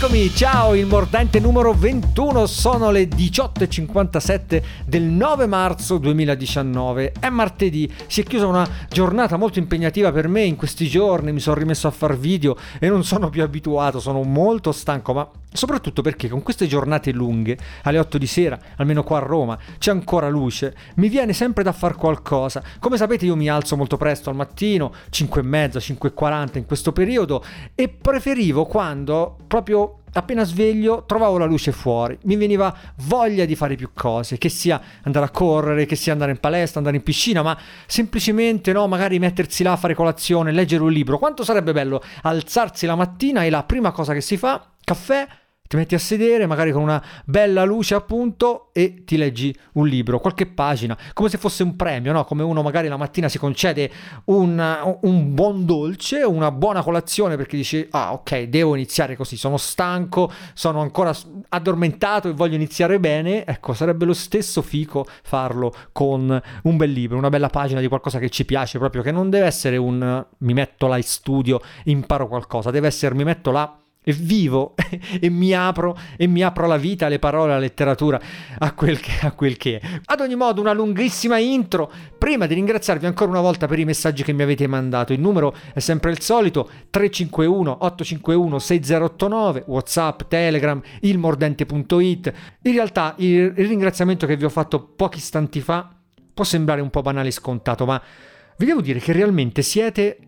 Eccomi, ciao, il mordente numero 21, sono le 18.57 del 9 marzo 2019, è martedì, si è chiusa una giornata molto impegnativa per me in questi giorni, mi sono rimesso a far video e non sono più abituato, sono molto stanco, ma soprattutto perché con queste giornate lunghe, alle 8 di sera, almeno qua a Roma, c'è ancora luce, mi viene sempre da far qualcosa. Come sapete io mi alzo molto presto al mattino, 5.30, 5.40 in questo periodo e preferivo quando proprio appena sveglio trovavo la luce fuori, mi veniva voglia di fare più cose, che sia andare a correre, che sia andare in palestra, andare in piscina, ma semplicemente no, magari mettersi là a fare colazione, leggere un libro. Quanto sarebbe bello alzarsi la mattina e la prima cosa che si fa, caffè, ti metti a sedere, magari con una bella luce appunto, e ti leggi un libro, qualche pagina, come se fosse un premio, no? Come uno magari la mattina si concede un, un buon dolce, una buona colazione perché dici, ah ok, devo iniziare così, sono stanco, sono ancora addormentato e voglio iniziare bene, ecco, sarebbe lo stesso fico farlo con un bel libro, una bella pagina di qualcosa che ci piace, proprio che non deve essere un mi metto là in studio, imparo qualcosa, deve essere mi metto là e vivo e mi apro e mi apro la vita, le parole, la letteratura a quel, che, a quel che è. Ad ogni modo, una lunghissima intro. Prima di ringraziarvi ancora una volta per i messaggi che mi avete mandato, il numero è sempre il solito: 351 851 6089, WhatsApp, Telegram, ilmordente.it. In realtà, il, il ringraziamento che vi ho fatto pochi istanti fa può sembrare un po' banale e scontato, ma vi devo dire che realmente siete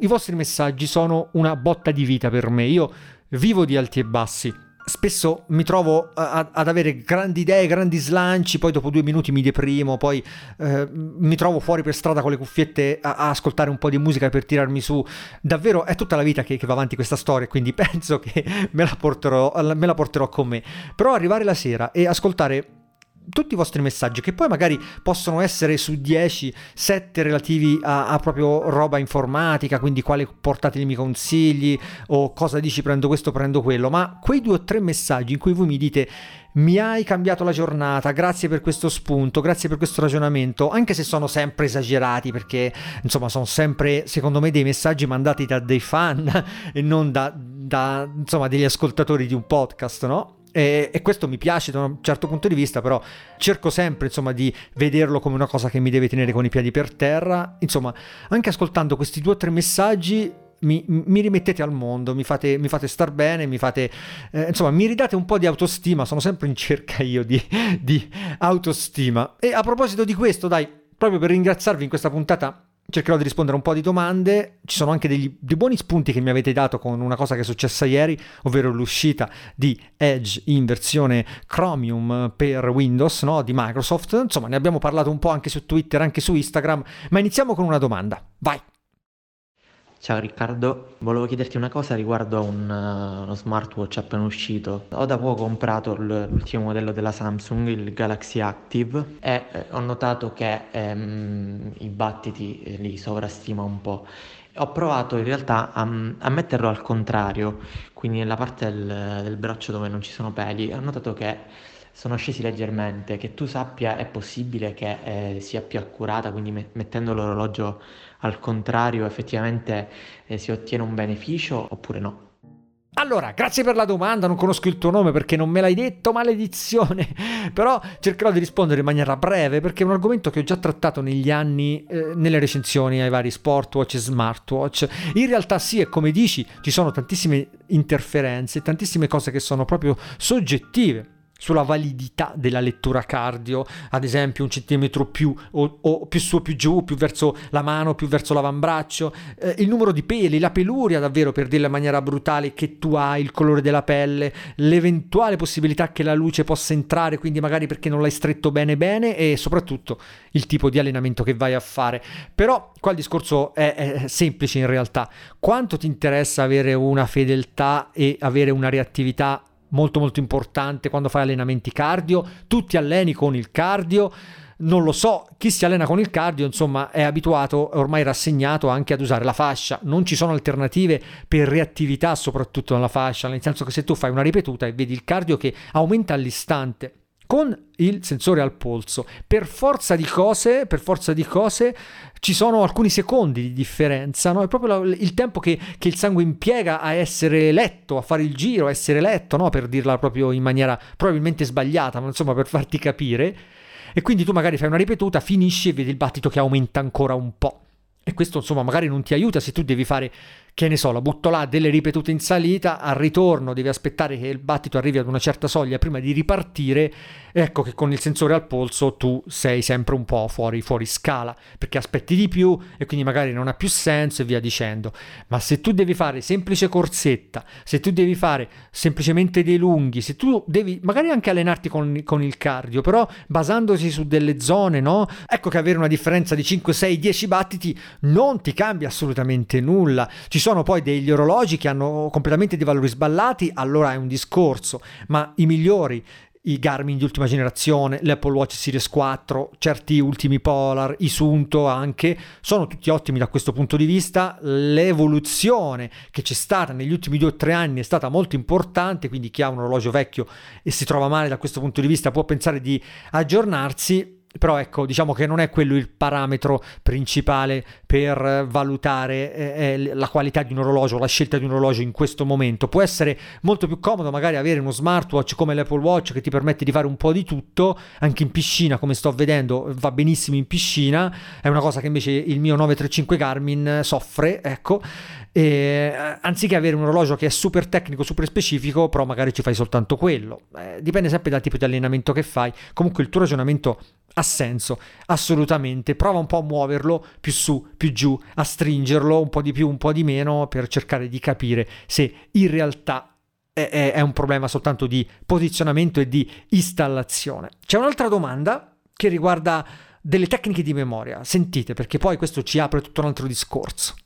i vostri messaggi sono una botta di vita per me. Io vivo di alti e bassi. Spesso mi trovo a, ad avere grandi idee, grandi slanci, poi dopo due minuti mi deprimo, poi eh, mi trovo fuori per strada con le cuffiette a, a, ascoltare un po' di musica per tirarmi su. Davvero è tutta la vita che, che va avanti questa storia, quindi penso che me la, porterò, me la porterò con me. Però arrivare la sera e ascoltare tutti i vostri messaggi, che poi magari possono essere su 10, 7 relativi a, a, proprio roba informatica, quindi quale portatemi consigli o cosa dici prendo questo, prendo quello, ma quei due o tre messaggi in cui voi mi dite mi hai cambiato la giornata, grazie per questo spunto, grazie per questo ragionamento, anche se sono sempre esagerati perché insomma sono sempre secondo me dei messaggi mandati da dei fan e non da, da insomma degli ascoltatori di un podcast, no? E, e, questo mi piace da un certo punto di vista, però cerco sempre insomma, di vederlo come una cosa che mi deve tenere con i piedi per terra. Insomma, anche ascoltando questi due o tre messaggi mi, mi, rimettete al mondo, mi fate, mi fate star bene, mi fate, eh, insomma, mi ridate un po' di autostima, sono sempre in cerca io di, di autostima. E a proposito di questo, dai, proprio per ringraziarvi in questa puntata cercherò di rispondere a un po' di domande. Ci sono anche degli, dei buoni spunti che mi avete dato con una cosa che è successa ieri, ovvero l'uscita di Edge in versione Chromium per Windows no? di Microsoft. Insomma, ne abbiamo parlato un po' anche su Twitter, anche su Instagram. Ma iniziamo con una domanda. Vai! Ciao Riccardo, volevo chiederti una cosa riguardo a un, uh, uno smartwatch appena uscito. Ho da poco comprato l'ultimo modello della Samsung, il Galaxy Active, e eh, ho notato che ehm, i battiti eh, li sovrastima un po'. Ho provato in realtà a, a, metterlo al contrario, quindi nella parte del, del braccio dove non ci sono peli, ho notato che sono scesi leggermente, che tu sappia è possibile che eh, sia più accurata, quindi me- mettendo l'orologio al contrario effettivamente eh, si ottiene un beneficio oppure no? Allora, grazie per la domanda, non conosco il tuo nome perché non me l'hai detto, maledizione, però cercherò di rispondere in maniera breve perché è un argomento che ho già trattato negli anni eh, nelle recensioni ai vari sportwatch e smartwatch. In realtà sì, e come dici, ci sono tantissime interferenze, tantissime cose che sono proprio soggettive sulla validità della lettura cardio, ad esempio un centimetro più o, o più su o più giù, più verso la mano, più verso l'avambraccio, eh, il numero di peli, la peluria davvero per dirla in maniera brutale che tu hai, il colore della pelle, l'eventuale possibilità che la luce possa entrare, quindi magari perché non l'hai stretto bene bene e soprattutto il tipo di allenamento che vai a fare. Però qua il discorso è, è semplice in realtà, quanto ti interessa avere una fedeltà e avere una reattività molto molto importante quando fai allenamenti cardio, tu ti alleni con il cardio, non lo so, chi si allena con il cardio insomma è abituato, è ormai rassegnato anche ad usare la fascia, non ci sono alternative per reattività soprattutto nella fascia, nel senso che se tu fai una ripetuta e vedi il cardio che aumenta all'istante, con il sensore al polso. Per forza di cose, forza di cose ci sono alcuni secondi di differenza, no? è proprio il tempo che, che, il sangue impiega a essere letto, a fare il giro, a essere letto, no? per dirla proprio in maniera probabilmente sbagliata, ma insomma per farti capire. E quindi tu magari fai una ripetuta, finisci e vedi il battito che aumenta ancora un po'. E questo insomma magari non ti aiuta se tu devi fare che ne so, la butto là, delle ripetute in salita, al ritorno devi aspettare che il battito arrivi ad una certa soglia prima di ripartire, ecco che con il sensore al polso tu sei sempre un po' fuori, fuori scala, perché aspetti di più e quindi magari non ha più senso e via dicendo. Ma se tu devi fare semplice corsetta, se tu devi fare semplicemente dei lunghi, se tu devi magari anche allenarti con, con il cardio, però basandosi su delle zone, no? Ecco che avere una differenza di 5, 6, 10 battiti non ti cambia assolutamente nulla. Ci sono poi degli orologi che hanno completamente dei valori sballati, allora è un discorso, ma i migliori i Garmin di ultima generazione, l'Apple Watch Series 4, certi ultimi Polar, i Sunto anche, sono tutti ottimi da questo punto di vista. L'evoluzione che c'è stata negli ultimi due o tre anni è stata molto importante, quindi chi ha un orologio vecchio e si trova male da questo punto di vista può pensare di aggiornarsi però ecco, diciamo che non è quello il parametro principale per valutare eh, eh, la qualità di un orologio, la scelta di un orologio in questo momento. Può essere molto più comodo magari avere uno smartwatch come l'Apple Watch che ti permette di fare un po' di tutto, anche in piscina, come sto vedendo, va benissimo in piscina, è una cosa che invece il mio 935 Garmin soffre, ecco. Eh, anziché avere un orologio che è super tecnico, super specifico, però magari ci fai soltanto quello. Eh, dipende sempre dal tipo di allenamento che fai. Comunque il tuo ragionamento ha senso, assolutamente. Prova un po' a muoverlo più su, più giù, a stringerlo un po' di più, un po' di meno, per cercare di capire se in realtà è, è un problema soltanto di posizionamento e di installazione. C'è un'altra domanda che riguarda delle tecniche di memoria. Sentite, perché poi questo ci apre tutto un altro discorso.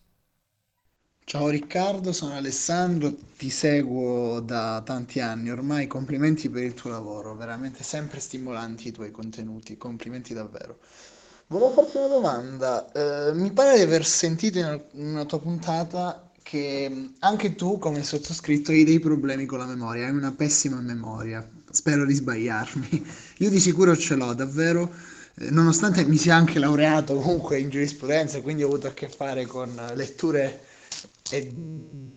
Ciao Riccardo, sono Alessandro, ti seguo da tanti anni. Ormai, complimenti per il tuo lavoro, veramente sempre stimolanti i tuoi contenuti, complimenti davvero. Volevo farti una domanda, eh, mi pare di aver sentito in una tua puntata che anche tu, come sottoscritto, hai dei problemi con la memoria, hai una pessima memoria, spero di sbagliarmi, io di sicuro ce l'ho davvero. Eh, nonostante mi sia anche laureato comunque in giurisprudenza, quindi ho avuto a che fare con letture e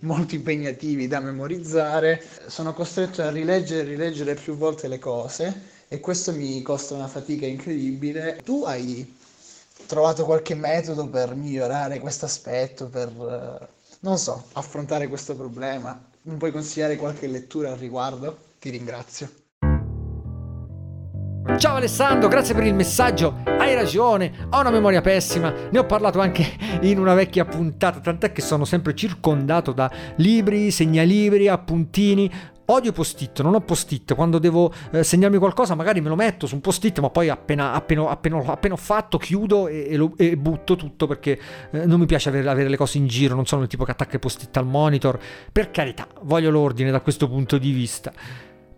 molto impegnativi da memorizzare, sono costretto a rileggere e rileggere più volte le cose e questo mi costa una fatica incredibile. Tu hai trovato qualche metodo per migliorare questo aspetto, per, eh, non so, affrontare questo problema? Mi puoi consigliare qualche lettura al riguardo? Ti ringrazio. Ciao Alessandro, grazie per il messaggio. Hai ragione, ho una memoria pessima. Ne ho parlato anche in una vecchia puntata, tant'è che sono sempre circondato da libri, segnalibri, appuntini. Odio post-it, non ho post-it. Quando devo eh, segnarmi qualcosa, magari me lo metto su un post-it, ma poi appena, appena, appena, appena ho fatto, chiudo e, e, lo, e butto tutto perché eh, non mi piace avere, avere, le cose in giro. Non sono il tipo che attacca i post-it al monitor. Per carità, voglio l'ordine da questo punto di vista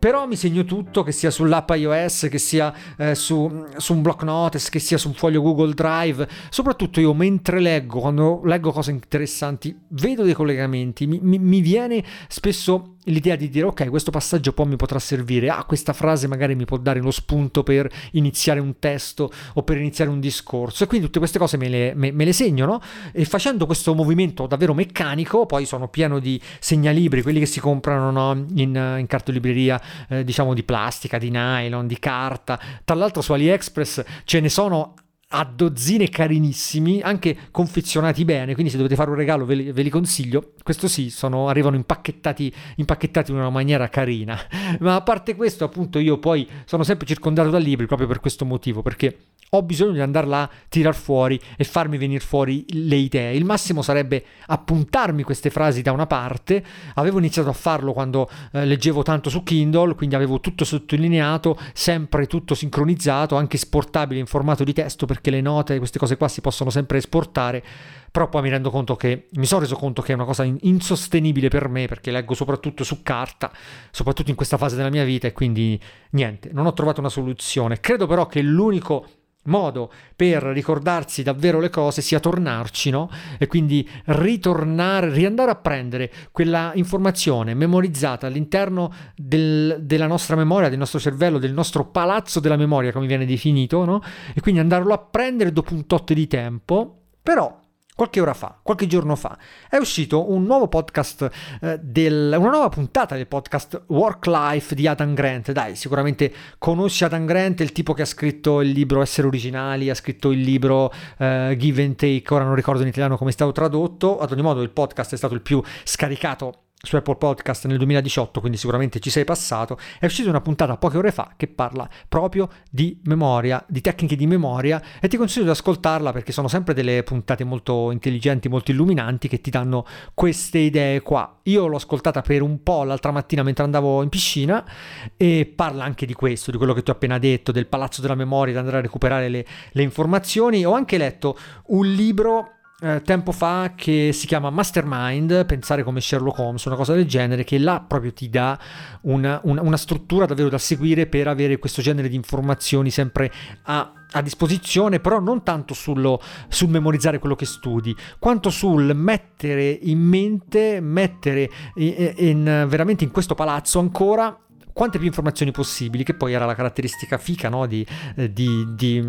però mi segno tutto, che sia sull'app iOS, che sia eh, su, su, un block notice, che sia su un foglio Google Drive. Soprattutto io mentre leggo, quando leggo cose interessanti, vedo dei collegamenti, mi, mi, mi viene spesso l'idea di dire ok questo passaggio poi mi potrà servire ah questa frase magari mi può dare lo spunto per iniziare un testo o per iniziare un discorso e quindi tutte queste cose me le, me, me le segno no? e facendo questo movimento davvero meccanico poi sono pieno di segnalibri quelli che si comprano no? in, in cartolibreria eh, diciamo di plastica di nylon di carta. Tra l'altro su AliExpress ce ne sono a dozzine carinissimi, anche confezionati bene, quindi se dovete fare un regalo ve li, ve li consiglio. Questo sì, sono, arrivano impacchettati, impacchettati in una maniera carina. Ma a parte questo, appunto, io poi sono sempre circondato da libri proprio per questo motivo, perché ho bisogno di andare là, tirar fuori e farmi venire fuori le idee. Il massimo sarebbe appuntarmi queste frasi da una parte. Avevo iniziato a farlo quando eh, leggevo tanto su Kindle, quindi avevo tutto sottolineato, sempre tutto sincronizzato, anche esportabile in formato di testo perché le note, queste cose qua si possono sempre esportare. Però poi mi rendo conto che mi sono reso conto che è una cosa insostenibile per me perché leggo soprattutto su carta, soprattutto in questa fase della mia vita e quindi niente, non ho trovato una soluzione. Credo però che l'unico modo per ricordarsi davvero le cose sia tornarci, no? E quindi ritornare, riandare a prendere quella informazione memorizzata all'interno del, della nostra memoria, del nostro cervello, del nostro palazzo della memoria, come viene definito, no? E quindi andarlo a prendere dopo un tot di tempo, però Qualche ora fa, qualche giorno fa, è uscito un nuovo podcast, eh, del, una nuova puntata del podcast Work Life di Adam Grant. Dai, sicuramente conosci Adam Grant, il tipo che ha scritto il libro Essere Originali, ha scritto il libro eh, Give and Take, ora non ricordo in italiano come è stato tradotto. Ad ogni modo, il podcast è stato il più scaricato su Apple Podcast nel 2018, quindi sicuramente ci sei passato, è uscita una puntata poche ore fa che parla proprio di memoria, di tecniche di memoria e ti consiglio di ascoltarla perché sono sempre delle puntate molto intelligenti, molto illuminanti che ti danno queste idee qua. Io l'ho ascoltata per un po' l'altra mattina mentre andavo in piscina e parla anche di questo, di quello che ti ho appena detto, del palazzo della memoria, di andare a recuperare le, le informazioni. Ho anche letto un libro eh, tempo fa che si chiama Mastermind, pensare come Sherlock Holmes, una cosa del genere, che là proprio ti dà una, una, una struttura davvero da seguire per avere questo genere di informazioni sempre a a disposizione, però non tanto sullo, sul memorizzare quello che studi, quanto sul mettere in mente, mettere in, in, veramente in questo palazzo ancora quante più informazioni possibili, che poi era la caratteristica fica no? di, eh, di, di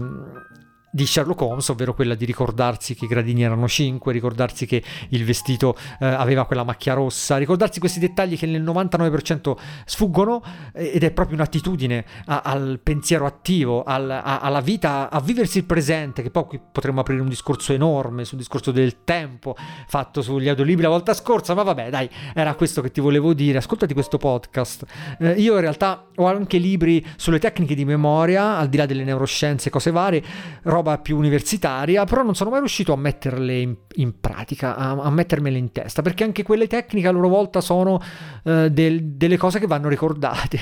di Sherlock Holmes, ovvero quella di ricordarsi che i gradini erano 5, ricordarsi che il vestito eh, aveva quella macchia rossa, ricordarsi questi dettagli che nel 99% sfuggono eh, ed è proprio un'attitudine a, al pensiero attivo, al, a, alla vita, a viversi il presente, che poi qui potremmo aprire un discorso enorme sul discorso del tempo fatto sugli audiolibri la volta scorsa, ma vabbè dai, era questo che ti volevo dire, ascoltati questo podcast. Eh, io in realtà ho anche libri sulle tecniche di memoria, al di là delle neuroscienze e cose varie, roba roba più universitaria, però non sono mai riuscito a metterle in, in pratica, a, a, mettermele in testa, perché anche quelle tecniche a loro volta sono uh, del, delle cose che vanno ricordate.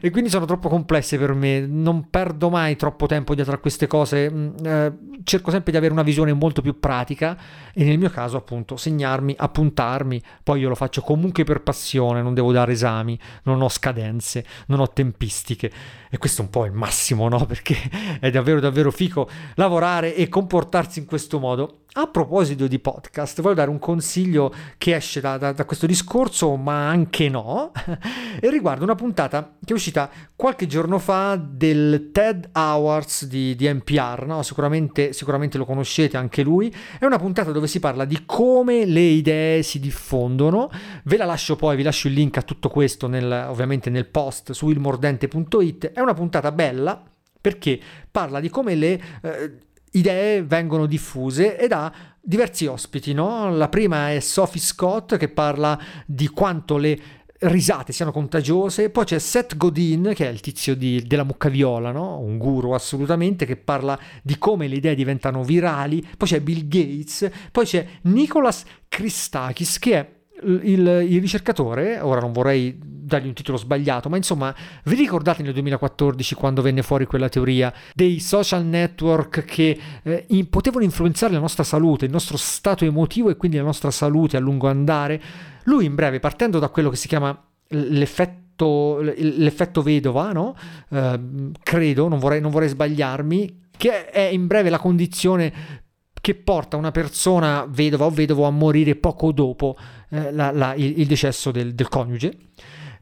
E quindi sono troppo complesse per me, non perdo mai troppo tempo dietro a queste cose, uh, cerco sempre di avere una visione molto più pratica e nel mio caso appunto segnarmi, appuntarmi, poi io lo faccio comunque per passione, non devo dare esami, non ho scadenze, non ho tempistiche. E questo è un po' il massimo, no? Perché è davvero davvero fico lavorare e comportarsi in questo modo. A proposito di podcast, voglio dare un consiglio che esce da, da, da questo discorso, ma anche no, e riguarda una puntata che è uscita qualche giorno fa del TED Awards di, di NPR, no? sicuramente, sicuramente lo conoscete anche lui, è una puntata dove si parla di come le idee si diffondono, ve la lascio poi, vi lascio il link a tutto questo nel, ovviamente nel post su ilmordente.it, è una puntata bella perché parla di come le... Eh, idee vengono diffuse ed ha diversi ospiti. No? La prima è Sophie Scott che parla di quanto le risate siano contagiose. Poi c'è Seth Godin, che è il tizio di, della mucca viola, no? un guru assolutamente, che parla di come le idee diventano virali. Poi c'è Bill Gates. Poi c'è Nicholas Christakis, che è il, il, ricercatore, ora non vorrei dargli un titolo sbagliato, ma insomma, vi ricordate nel 2014 quando venne fuori quella teoria dei social network che eh, in, potevano influenzare la nostra salute, il nostro stato emotivo e quindi la nostra salute a lungo andare? Lui in breve, partendo da quello che si chiama l'effetto, l'effetto vedova, no? eh, credo, non vorrei, non vorrei sbagliarmi, che è in breve la condizione che porta una persona vedova o vedovo a morire poco dopo eh, la, la, il, il, decesso del, del coniuge.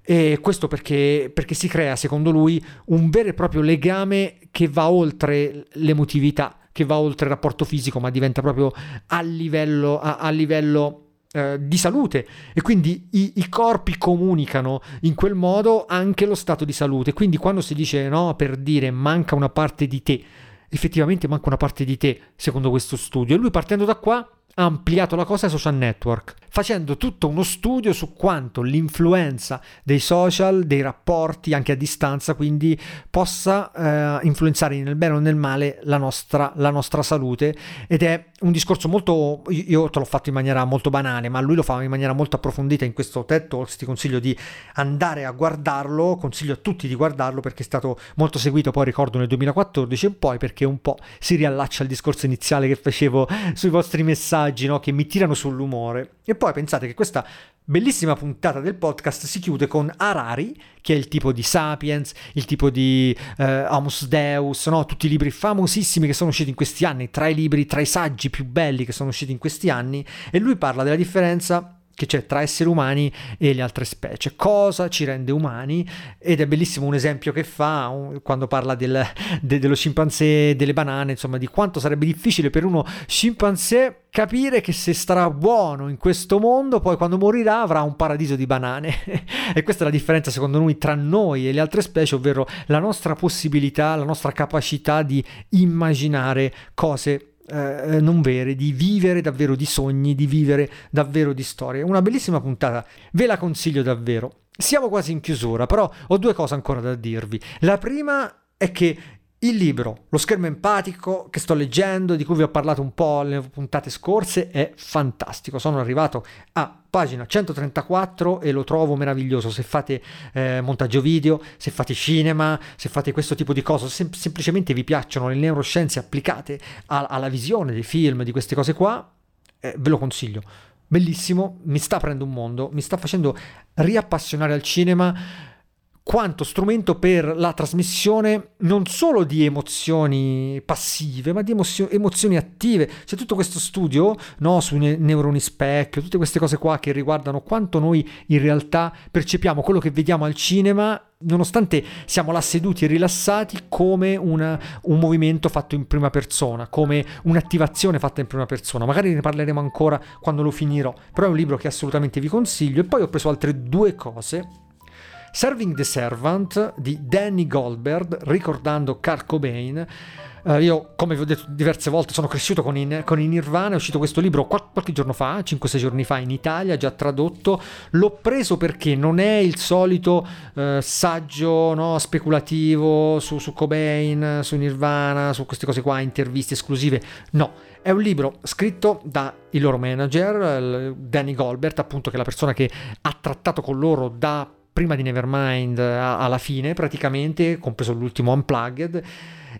E questo perché, perché, si crea, secondo lui, un vero e proprio legame che va oltre l'emotività, che va oltre il rapporto fisico, ma diventa proprio a livello, a, a livello eh, di salute. E quindi i, i, corpi comunicano in quel modo anche lo stato di salute. Quindi quando si dice no, per dire manca una parte di te, effettivamente manca una parte di te, secondo questo studio. E lui partendo da qua ha ampliato la cosa ai social network, facendo tutto uno studio su quanto l'influenza dei social, dei rapporti anche a distanza, quindi possa eh, influenzare nel bene o nel male la nostra, la nostra salute. Ed è un discorso molto, io te l'ho fatto in maniera molto banale, ma lui lo fa in maniera molto approfondita in questo TED Talks, ti consiglio di andare a guardarlo, consiglio a tutti di guardarlo perché è stato molto seguito, poi ricordo nel 2014 e poi perché un po' si riallaccia al discorso iniziale che facevo sui vostri messaggi, no? che mi tirano sull'umore. E poi pensate che questa bellissima puntata del podcast si chiude con Harari, che è il tipo di Sapiens, il tipo di eh, Homus Deus, no? tutti i libri famosissimi che sono usciti in questi anni, tra i libri, tra i saggi più belli che sono usciti in questi anni, e lui parla della differenza che c'è tra esseri umani e le altre specie, cosa ci rende umani? Ed è bellissimo un esempio che fa un, quando parla del, de, dello scimpanzé delle banane, insomma di quanto sarebbe difficile per uno scimpanzé capire che se starà buono in questo mondo poi quando morirà avrà un paradiso di banane. E questa è la differenza secondo noi tra noi e le altre specie, ovvero la nostra possibilità, la nostra capacità di immaginare cose eh, non vere, di vivere davvero di sogni, di vivere davvero di storie. Una bellissima puntata, ve la consiglio davvero. Siamo quasi in chiusura, però ho due cose ancora da dirvi. La prima è che il libro, Lo schermo empatico, che sto leggendo, di cui vi ho parlato un po' nelle puntate scorse, è fantastico. Sono arrivato a pagina 134 e lo trovo meraviglioso. Se fate eh, montaggio video, se fate cinema, se fate questo tipo di cose, sem- semplicemente vi piacciono le neuroscienze applicate a- alla visione dei film, di queste cose qua, eh, ve lo consiglio. Bellissimo, mi sta aprendo un mondo, mi sta facendo riappassionare al cinema quanto strumento per la trasmissione non solo di emozioni passive, ma di emozio- emozioni attive. C'è tutto questo studio no, sui ne- neuroni specchio, tutte queste cose qua che riguardano quanto noi in realtà percepiamo quello che vediamo al cinema, nonostante siamo là seduti e rilassati, come una, un movimento fatto in prima persona, come un'attivazione fatta in prima persona. Magari ne parleremo ancora quando lo finirò, però è un libro che assolutamente vi consiglio. E poi ho preso altre due cose Serving the Servant di Danny Goldberg, ricordando Kurt Cobain. Uh, io, come vi ho detto diverse volte, sono cresciuto con i, con i Nirvana. È uscito questo libro qual- qualche giorno fa, 5-6 giorni fa in Italia, già tradotto. L'ho preso perché non è il solito uh, saggio no, speculativo su, su Cobain, su Nirvana, su queste cose qua, interviste esclusive. No, è un libro scritto dal loro manager, Danny Goldberg, appunto, che è la persona che ha trattato con loro da prima di Nevermind alla fine praticamente, compreso l'ultimo Unplugged,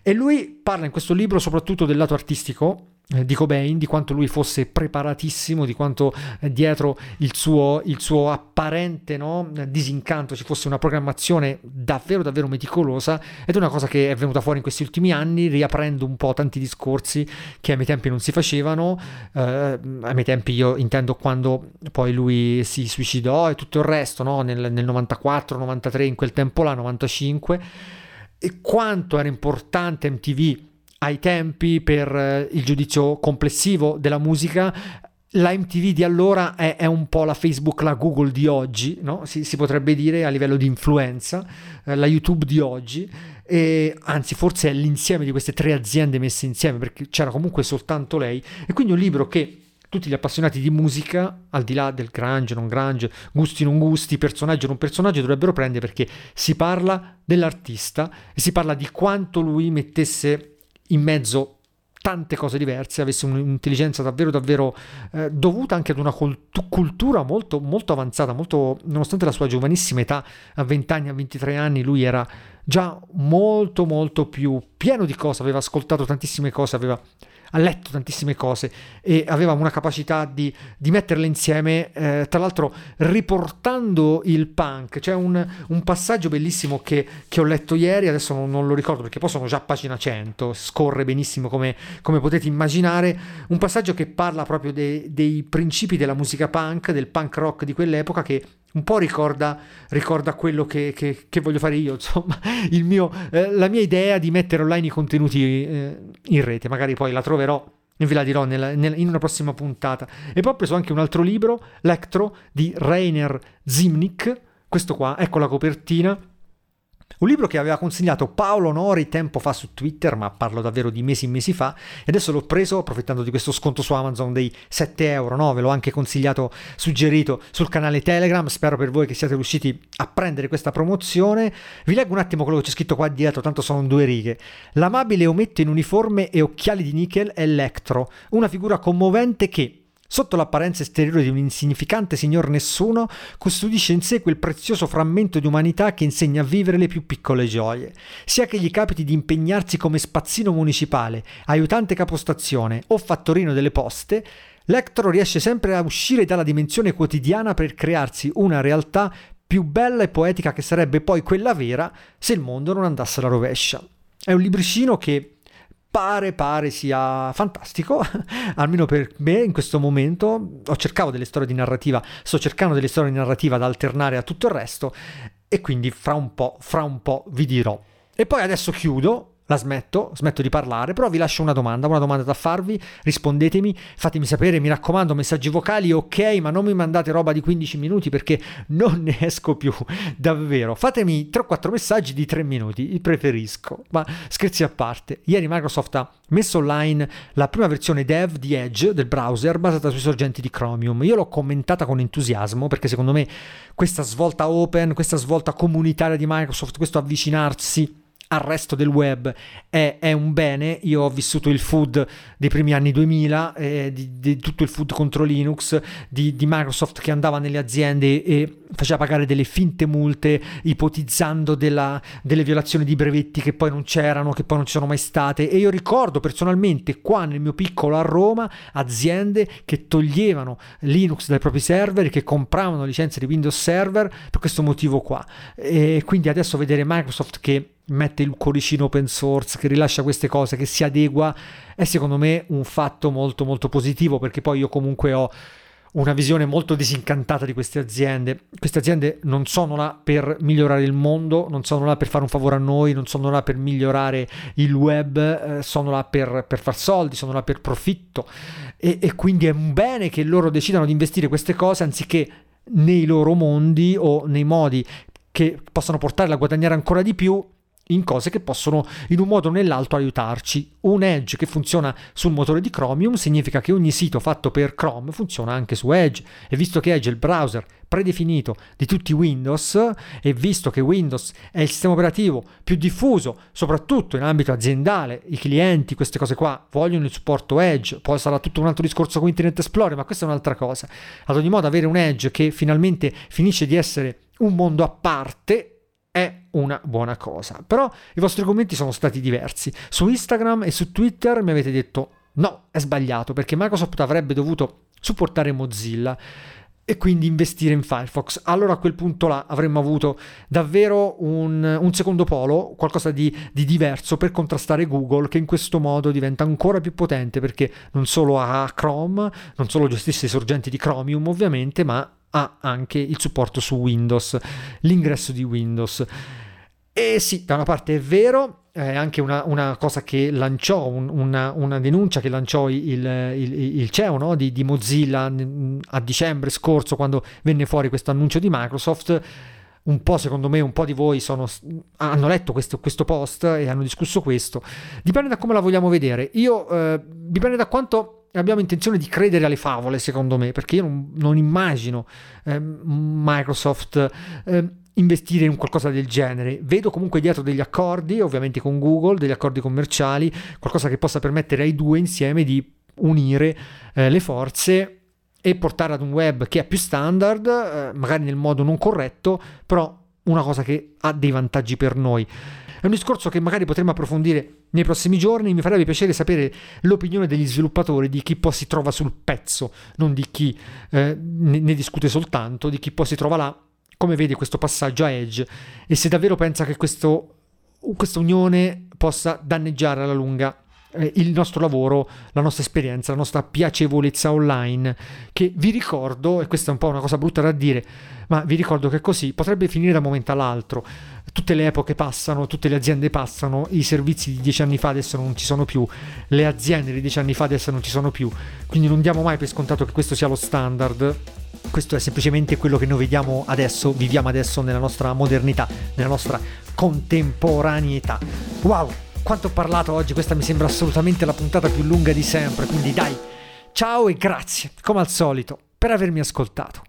e lui parla in questo libro soprattutto del lato artistico di Cobain, di quanto lui fosse preparatissimo, di quanto eh, dietro il suo, il suo apparente no, disincanto ci fosse una programmazione davvero davvero meticolosa ed è una cosa che è venuta fuori in questi ultimi anni, riaprendo un po' tanti discorsi che ai miei tempi non si facevano, eh, ai miei tempi io intendo quando poi lui si suicidò e tutto il resto, no, nel, nel 94, 93, in quel tempo là, 95, e quanto era importante MTV ai tempi per eh, il giudizio complessivo della musica. La MTV di allora è, è, un po' la Facebook, la Google di oggi, no? si, si, potrebbe dire a livello di influenza, eh, la YouTube di oggi, e, anzi forse è l'insieme di queste tre aziende messe insieme perché c'era comunque soltanto lei. E quindi un libro che tutti gli appassionati di musica, al di là del grunge, non grunge, gusti, non gusti, personaggio, non personaggio, dovrebbero prendere perché si parla dell'artista e si parla di quanto lui mettesse in mezzo tante cose diverse, avesse un'intelligenza davvero davvero eh, dovuta anche ad una cult- cultura molto, molto avanzata, molto, nonostante la sua giovanissima età, a 20 anni, a 23 anni, lui era già molto molto più pieno di cose, aveva ascoltato tantissime cose, aveva ha letto tantissime cose e aveva una capacità di, di metterle insieme, eh, tra l'altro riportando il punk. C'è un, un passaggio bellissimo che, che, ho letto ieri, adesso non, non, lo ricordo perché poi sono già a pagina 100, scorre benissimo come, come potete immaginare, un passaggio che parla proprio de, dei principi della musica punk, del punk rock di quell'epoca che un po' ricorda, ricorda quello che, che, che, voglio fare io, insomma, mio, eh, la mia idea di mettere online i contenuti eh, in rete, magari poi la troverò e ve la dirò nella, nella, in una prossima puntata. E poi ho preso anche un altro libro, Lectro, di Rainer Zimnik, questo qua, ecco la copertina, un libro che aveva consigliato Paolo Nori tempo fa su Twitter, ma parlo davvero di mesi e mesi fa, e adesso l'ho preso approfittando di questo sconto su Amazon dei 7 euro, no? ve l'ho anche consigliato, suggerito sul canale Telegram, spero per voi che siate riusciti a prendere questa promozione. Vi leggo un attimo quello che c'è scritto qua dietro, tanto sono due righe. L'amabile ometto in uniforme e occhiali di nickel è Electro, una figura commovente che Sotto l'apparenza esteriore di un insignificante signor nessuno, custodisce in sé quel prezioso frammento di umanità che insegna a vivere le più piccole gioie. Sia che gli capiti di impegnarsi come spazzino municipale, aiutante capostazione o fattorino delle poste, L'Ectro riesce sempre a uscire dalla dimensione quotidiana per crearsi una realtà più bella e poetica che sarebbe poi quella vera se il mondo non andasse alla rovescia. È un libricino che pare, pare sia fantastico, almeno per me in questo momento. Ho cercato delle storie di narrativa, sto cercando delle storie di narrativa da alternare a tutto il resto e quindi fra un po', fra un po' vi dirò. E poi adesso chiudo la smetto, smetto di parlare, però vi lascio una domanda, una domanda da farvi, rispondetemi, fatemi sapere, mi raccomando, messaggi vocali, ok, ma non mi mandate roba di 15 minuti perché non ne esco più, davvero. Fatemi 3-4 messaggi di 3 minuti, preferisco, ma scherzi a parte. Ieri Microsoft ha messo online la prima versione dev di Edge del browser basata sui sorgenti di Chromium. Io l'ho commentata con entusiasmo perché secondo me questa svolta open, questa svolta comunitaria di Microsoft, questo avvicinarsi al resto del web è, è, un bene. Io ho vissuto il food dei primi anni 2000, eh, di, di, tutto il food contro Linux, di, di, Microsoft che andava nelle aziende e faceva pagare delle finte multe, ipotizzando della, delle violazioni di brevetti che poi non c'erano, che poi non ci sono mai state. E io ricordo personalmente qua nel mio piccolo a Roma aziende che toglievano Linux dai propri server, che compravano licenze di Windows Server per questo motivo qua. E quindi adesso vedere Microsoft che mette il cuoricino open source, che rilascia queste cose, che si adegua, è secondo me un fatto molto molto positivo perché poi io comunque ho una visione molto disincantata di queste aziende. Queste aziende non sono là per migliorare il mondo, non sono là per fare un favore a noi, non sono là per migliorare il web, eh, sono là per, per, far soldi, sono là per profitto e, e quindi è un bene che loro decidano di investire queste cose anziché nei loro mondi o nei modi che possano portarle a guadagnare ancora di più in cose che possono in un modo o nell'altro aiutarci. Un Edge che funziona sul motore di Chromium significa che ogni sito fatto per Chrome funziona anche su Edge e visto che Edge è il browser predefinito di tutti Windows e visto che Windows è il sistema operativo più diffuso, soprattutto in ambito aziendale, i clienti, queste cose qua vogliono il supporto Edge, poi sarà tutto un altro discorso con Internet Explorer, ma questa è un'altra cosa. Ad ogni modo avere un Edge che finalmente finisce di essere un mondo a parte è una buona cosa. Però i vostri commenti sono stati diversi. Su Instagram e su Twitter mi avete detto no, è sbagliato perché Microsoft avrebbe dovuto supportare Mozilla e quindi investire in Firefox. Allora a quel punto là avremmo avuto davvero un, un secondo polo, qualcosa di, di, diverso per contrastare Google che in questo modo diventa ancora più potente perché non solo ha Chrome, non solo gestisce i sorgenti di Chromium ovviamente, ma ha anche il supporto su Windows, l'ingresso di Windows. E sì, da una parte è vero, è anche una, una cosa che lanciò, un, una, una, denuncia che lanciò il, il, il CEO no? di, di, Mozilla a dicembre scorso quando venne fuori questo annuncio di Microsoft. Un po' secondo me, un po' di voi sono, hanno letto questo, questo, post e hanno discusso questo. Dipende da come la vogliamo vedere. Io, eh, dipende da quanto abbiamo intenzione di credere alle favole, secondo me, perché io non, non immagino eh, Microsoft eh, investire in qualcosa del genere. Vedo comunque dietro degli accordi, ovviamente con Google, degli accordi commerciali, qualcosa che possa permettere ai due insieme di unire eh, le forze e portare ad un web che è più standard, eh, magari nel modo non corretto, però una cosa che ha dei vantaggi per noi. È un discorso che magari potremo approfondire nei prossimi giorni. Mi farebbe piacere sapere l'opinione degli sviluppatori, di chi poi si trova sul pezzo, non di chi eh, ne, discute soltanto, di chi poi si trova là, come vede questo passaggio a Edge e se davvero pensa che questo, questa unione possa danneggiare alla lunga eh, il nostro lavoro, la nostra esperienza, la nostra piacevolezza online, che vi ricordo, e questa è un po' una cosa brutta da dire, ma vi ricordo che così potrebbe finire da un momento all'altro. Tutte le epoche passano, tutte le aziende passano, i servizi di dieci anni fa adesso non ci sono più, le aziende di dieci anni fa adesso non ci sono più, quindi non diamo mai per scontato che questo sia lo standard. Questo è semplicemente quello che noi vediamo adesso, viviamo adesso nella nostra modernità, nella nostra contemporaneità. Wow, quanto ho parlato oggi, questa mi sembra assolutamente la puntata più lunga di sempre, quindi dai, ciao e grazie, come al solito, per avermi ascoltato.